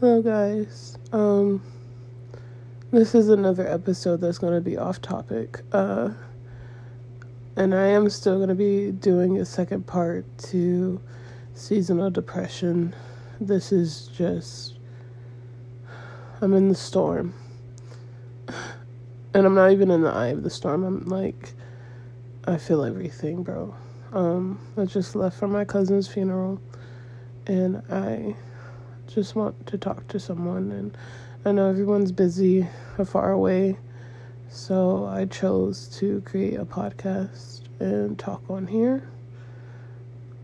Hello, guys. Um, this is another episode that's going to be off topic. Uh, and I am still going to be doing a second part to seasonal depression. This is just. I'm in the storm. And I'm not even in the eye of the storm. I'm like. I feel everything, bro. Um, I just left for my cousin's funeral. And I just want to talk to someone. And I know everyone's busy, or far away. So I chose to create a podcast and talk on here.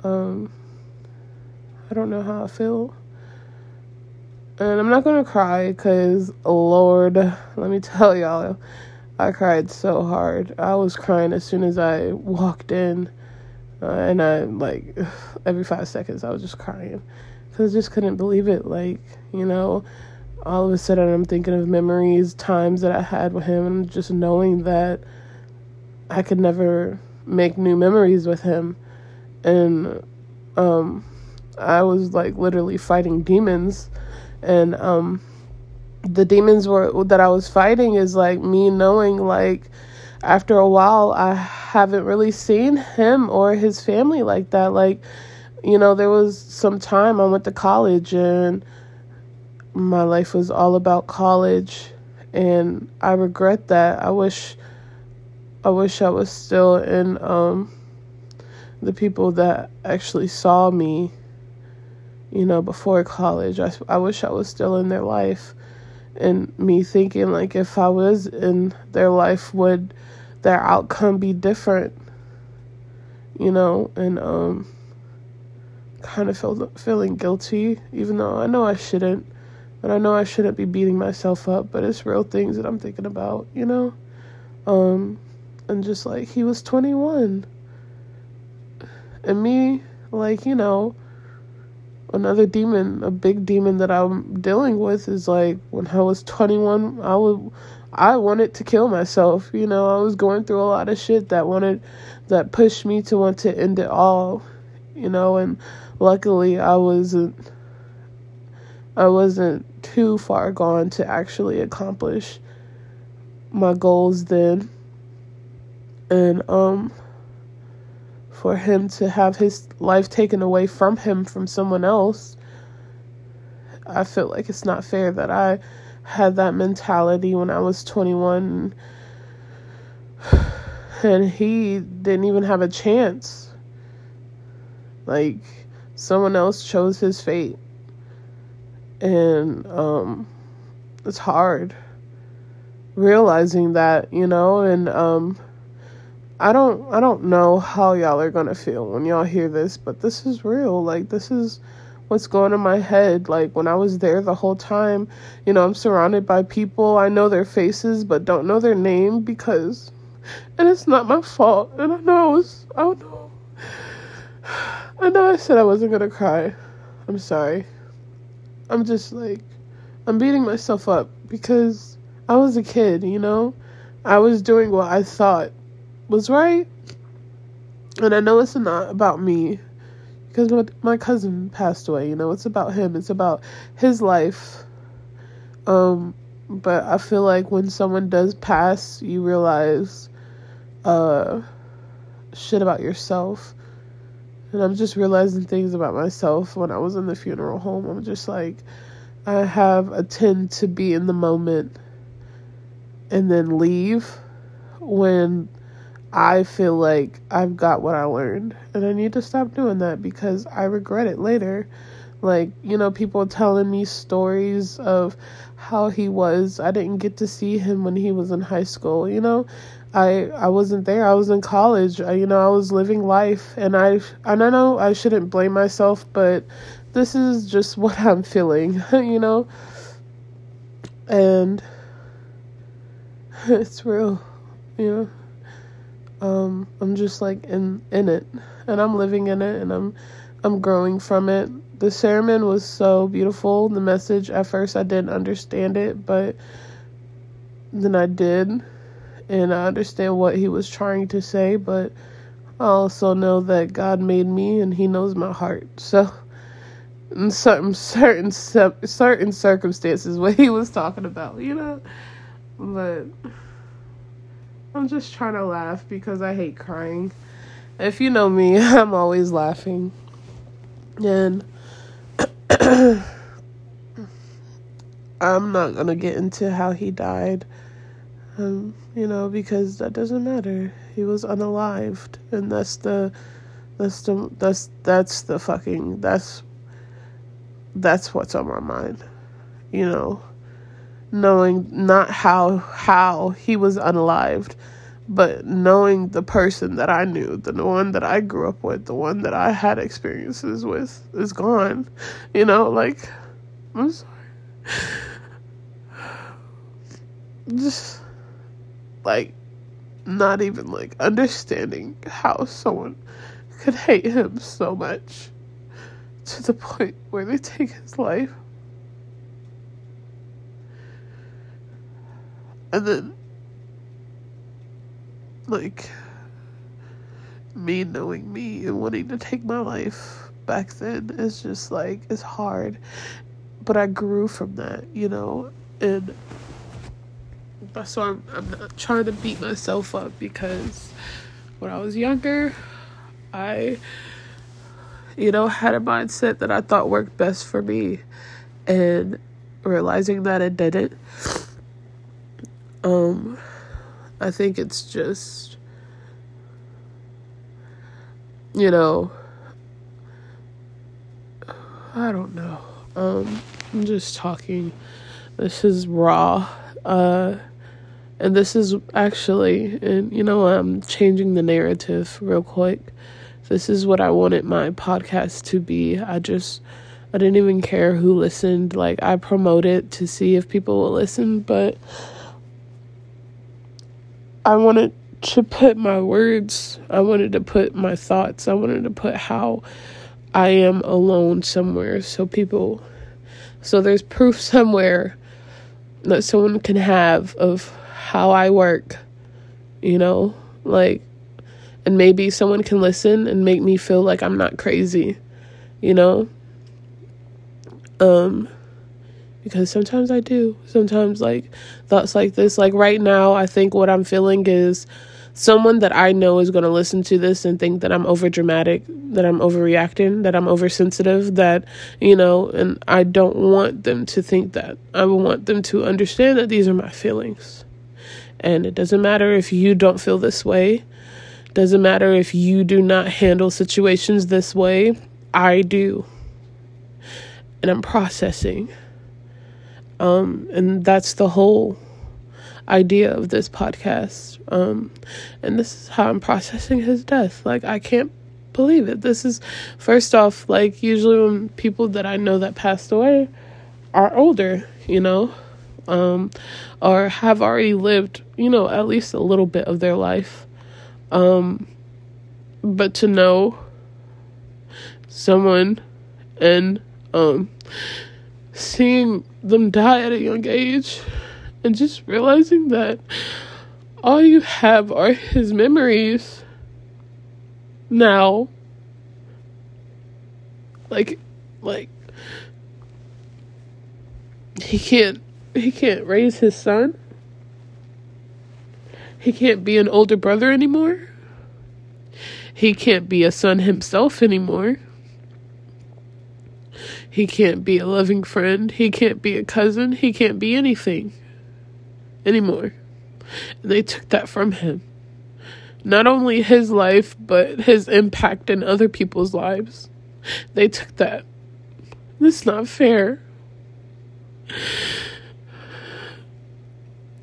Um, I don't know how I feel. And I'm not gonna cry because, Lord, let me tell y'all, I cried so hard. I was crying as soon as I walked in. Uh, and I, like, every five seconds, I was just crying because I just couldn't believe it. Like, you know, all of a sudden I'm thinking of memories, times that I had with him, and just knowing that I could never make new memories with him. And um, I was like literally fighting demons. And um, the demons were that I was fighting is like me knowing like after a while I haven't really seen him or his family like that. Like, you know, there was some time I went to college and my life was all about college and I regret that. I wish I wish I was still in um the people that actually saw me you know before college. I I wish I was still in their life and me thinking like if I was in their life would their outcome be different you know and um kind of feel, feeling guilty even though I know I shouldn't and I know I shouldn't be beating myself up, but it's real things that I'm thinking about, you know? Um, and just like he was 21. And me, like, you know, another demon, a big demon that I'm dealing with is like when I was 21, I would I wanted to kill myself, you know. I was going through a lot of shit that wanted that pushed me to want to end it all, you know, and luckily I wasn't I wasn't too far gone to actually accomplish my goals then. And um for him to have his life taken away from him from someone else, I feel like it's not fair that I had that mentality when I was 21 and he didn't even have a chance. Like someone else chose his fate and um, it's hard realizing that, you know, and um, I don't I don't know how y'all are gonna feel when y'all hear this, but this is real. Like this is what's going in my head. Like when I was there the whole time, you know, I'm surrounded by people. I know their faces but don't know their name because and it's not my fault. And I know I was I know I know I said I wasn't gonna cry. I'm sorry. I'm just like, I'm beating myself up because I was a kid, you know? I was doing what I thought was right. And I know it's not about me because my, my cousin passed away, you know? It's about him, it's about his life. Um, but I feel like when someone does pass, you realize uh shit about yourself and I'm just realizing things about myself when I was in the funeral home. I'm just like, I have a tend to be in the moment and then leave when I feel like I've got what I learned. And I need to stop doing that because I regret it later. Like, you know, people telling me stories of how he was. I didn't get to see him when he was in high school, you know? I I wasn't there. I was in college. I, you know, I was living life and I and I know I shouldn't blame myself, but this is just what I'm feeling, you know? And it's real, you know? Um I'm just like in in it and I'm living in it and I'm I'm growing from it. The sermon was so beautiful. The message at first I didn't understand it, but then I did and I understand what he was trying to say, but I also know that God made me and he knows my heart. So in certain certain certain circumstances what he was talking about, you know. But I'm just trying to laugh because I hate crying. If you know me, I'm always laughing. And I'm not gonna get into how he died. Um, you know, because that doesn't matter. He was unalived, and that's the, that's the, that's that's the fucking that's, that's what's on my mind, you know, knowing not how how he was unalived, but knowing the person that I knew, the one that I grew up with, the one that I had experiences with, is gone, you know, like, I'm sorry, just like not even like understanding how someone could hate him so much to the point where they take his life. And then, like, me knowing me and wanting to take my life back then is just like, it's hard. But I grew from that, you know? And so I'm, I'm trying to beat myself up because when I was younger, I, you know, had a mindset that I thought worked best for me, and realizing that it didn't. Um, I think it's just, you know, I don't know. Um, I'm just talking. This is raw. Uh, and this is actually, and you know, I'm changing the narrative real quick. This is what I wanted my podcast to be. I just, I didn't even care who listened. Like, I promoted it to see if people will listen, but I wanted to put my words, I wanted to put my thoughts, I wanted to put how I am alone somewhere so people, so there's proof somewhere that someone can have of how I work, you know, like, and maybe someone can listen and make me feel like I'm not crazy, you know, um, because sometimes I do. Sometimes, like, thoughts like this, like right now, I think what I'm feeling is someone that I know is going to listen to this and think that I'm over dramatic, that I'm overreacting, that I'm oversensitive, that, you know, and I don't want them to think that. I want them to understand that these are my feelings. And it doesn't matter if you don't feel this way. Doesn't matter if you do not handle situations this way. I do. And I'm processing. Um, and that's the whole idea of this podcast. Um, and this is how I'm processing his death. Like, I can't believe it. This is, first off, like, usually when people that I know that passed away are older, you know, um, or have already lived, you know, at least a little bit of their life. Um, but to know someone and um, seeing them die at a young age and just realizing that all you have are his memories now like like he can't he can't raise his son. He can't be an older brother anymore. He can't be a son himself anymore. He can't be a loving friend. He can't be a cousin. He can't be anything anymore. And they took that from him. Not only his life, but his impact in other people's lives. They took that. That's not fair.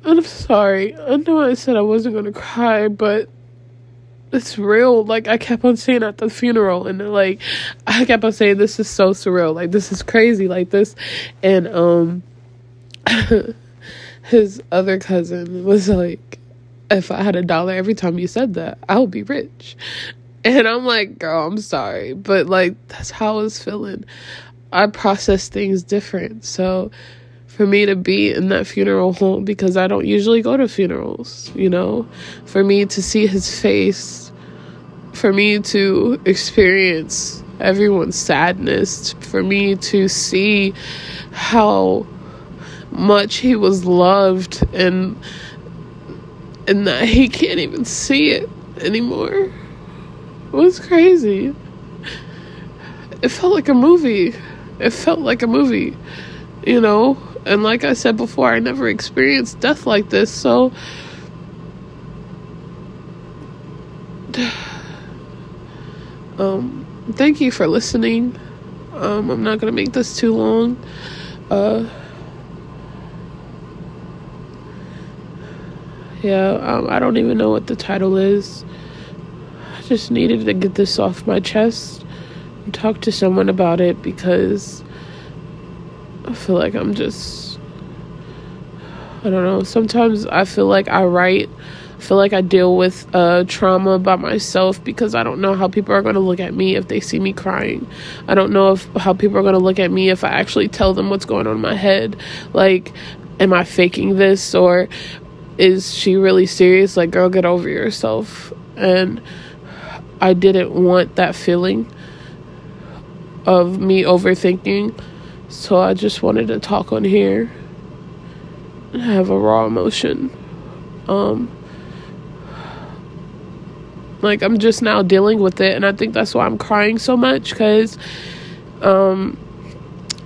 And I'm sorry. I know I said I wasn't gonna cry, but it's real. Like I kept on saying at the funeral, and like I kept on saying, "This is so surreal. Like this is crazy. Like this," and um, his other cousin was like, "If I had a dollar every time you said that, I would be rich." And I'm like, "Girl, I'm sorry, but like that's how I was feeling. I process things different, so." for me to be in that funeral home because I don't usually go to funerals, you know, for me to see his face, for me to experience everyone's sadness, for me to see how much he was loved and and that he can't even see it anymore. It was crazy. It felt like a movie. It felt like a movie, you know? And like I said before, I never experienced death like this, so um thank you for listening. Um I'm not going to make this too long. Uh Yeah, um, I don't even know what the title is. I just needed to get this off my chest and talk to someone about it because I feel like I'm just. I don't know. Sometimes I feel like I write. I feel like I deal with uh, trauma by myself because I don't know how people are going to look at me if they see me crying. I don't know if how people are going to look at me if I actually tell them what's going on in my head. Like, am I faking this or is she really serious? Like, girl, get over yourself. And I didn't want that feeling of me overthinking. So I just wanted to talk on here and have a raw emotion. Um, like, I'm just now dealing with it. And I think that's why I'm crying so much because, um,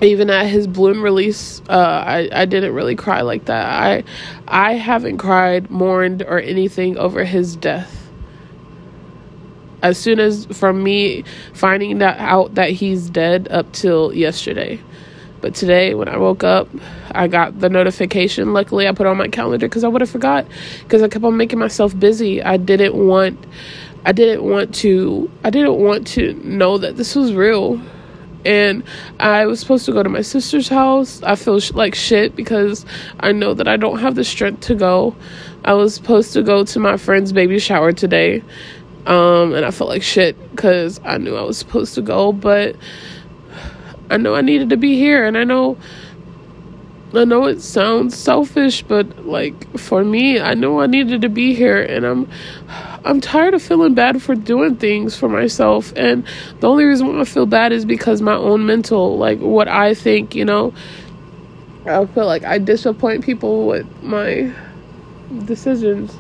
even at his bloom release, uh, I, I didn't really cry like that. I I haven't cried, mourned, or anything over his death. As soon as from me finding that out that he's dead up till yesterday. But today when I woke up, I got the notification. Luckily I put on my calendar because I would have forgot because I kept on making myself busy. I didn't want I didn't want to I didn't want to know that this was real and I was supposed to go to my sister's house. I feel sh- like shit because I know that I don't have the strength to go. I was supposed to go to my friend's baby shower today, um, and I felt like shit because I knew I was supposed to go, but I know I needed to be here, and I know. I know it sounds selfish, but like for me, I know I needed to be here and I'm I'm tired of feeling bad for doing things for myself. And the only reason why I feel bad is because my own mental, like what I think, you know. I feel like I disappoint people with my decisions.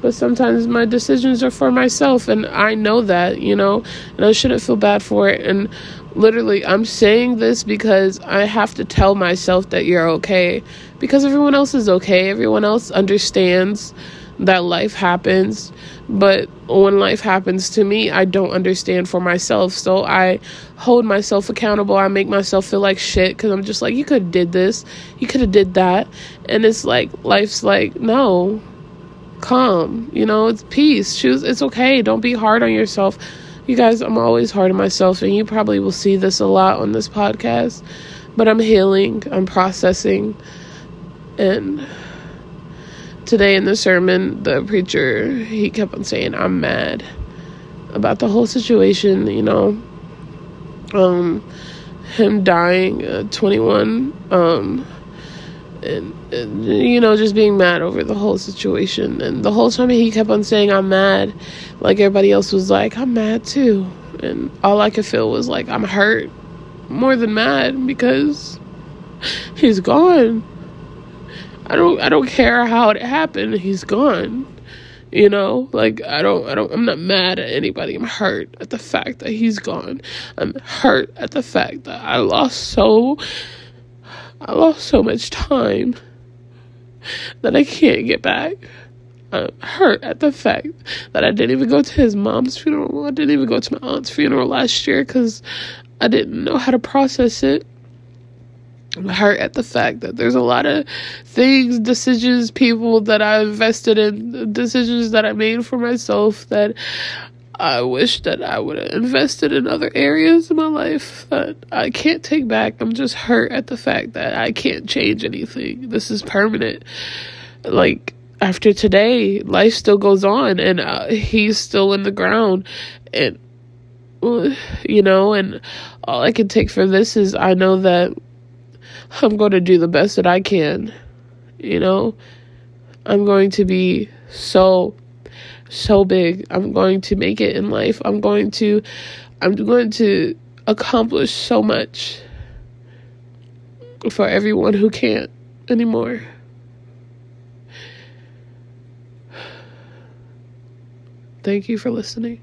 But sometimes my decisions are for myself, and I know that, you know, and I shouldn't feel bad for it. And literally, I'm saying this because I have to tell myself that you're okay because everyone else is okay. Everyone else understands that life happens. But when life happens to me, I don't understand for myself. So I hold myself accountable. I make myself feel like shit because I'm just like, you could have did this, you could have did that, and it's like life's like, no, calm. You know, it's peace. Choose. It's okay. Don't be hard on yourself. You guys, I'm always hard on myself, and you probably will see this a lot on this podcast. But I'm healing. I'm processing, and today in the sermon, the preacher he kept on saying, "I'm mad about the whole situation." You know, um, him dying at 21, um, and, and you know just being mad over the whole situation. And the whole time he kept on saying, "I'm mad," like everybody else was like, "I'm mad too," and all I could feel was like, "I'm hurt." More than mad because he's gone I don't I don't care how it happened. He's gone. You know, like I don't I don't I'm not mad at anybody. I'm hurt at the fact that he's gone. I'm hurt at the fact that I lost so I lost so much time that I can't get back. I'm hurt at the fact that I didn't even go to his mom's funeral. I didn't even go to my aunt's funeral last year because I didn't know how to process it. I'm hurt at the fact that there's a lot of things, decisions, people that I invested in, decisions that I made for myself that I wish that I would have invested in other areas of my life that I can't take back. I'm just hurt at the fact that I can't change anything. This is permanent. Like, after today, life still goes on and uh, he's still in the ground. And, you know, and all I can take from this is I know that I'm going to do the best that I can. You know, I'm going to be so, so big. I'm going to make it in life. I'm going to, I'm going to accomplish so much for everyone who can't anymore. Thank you for listening.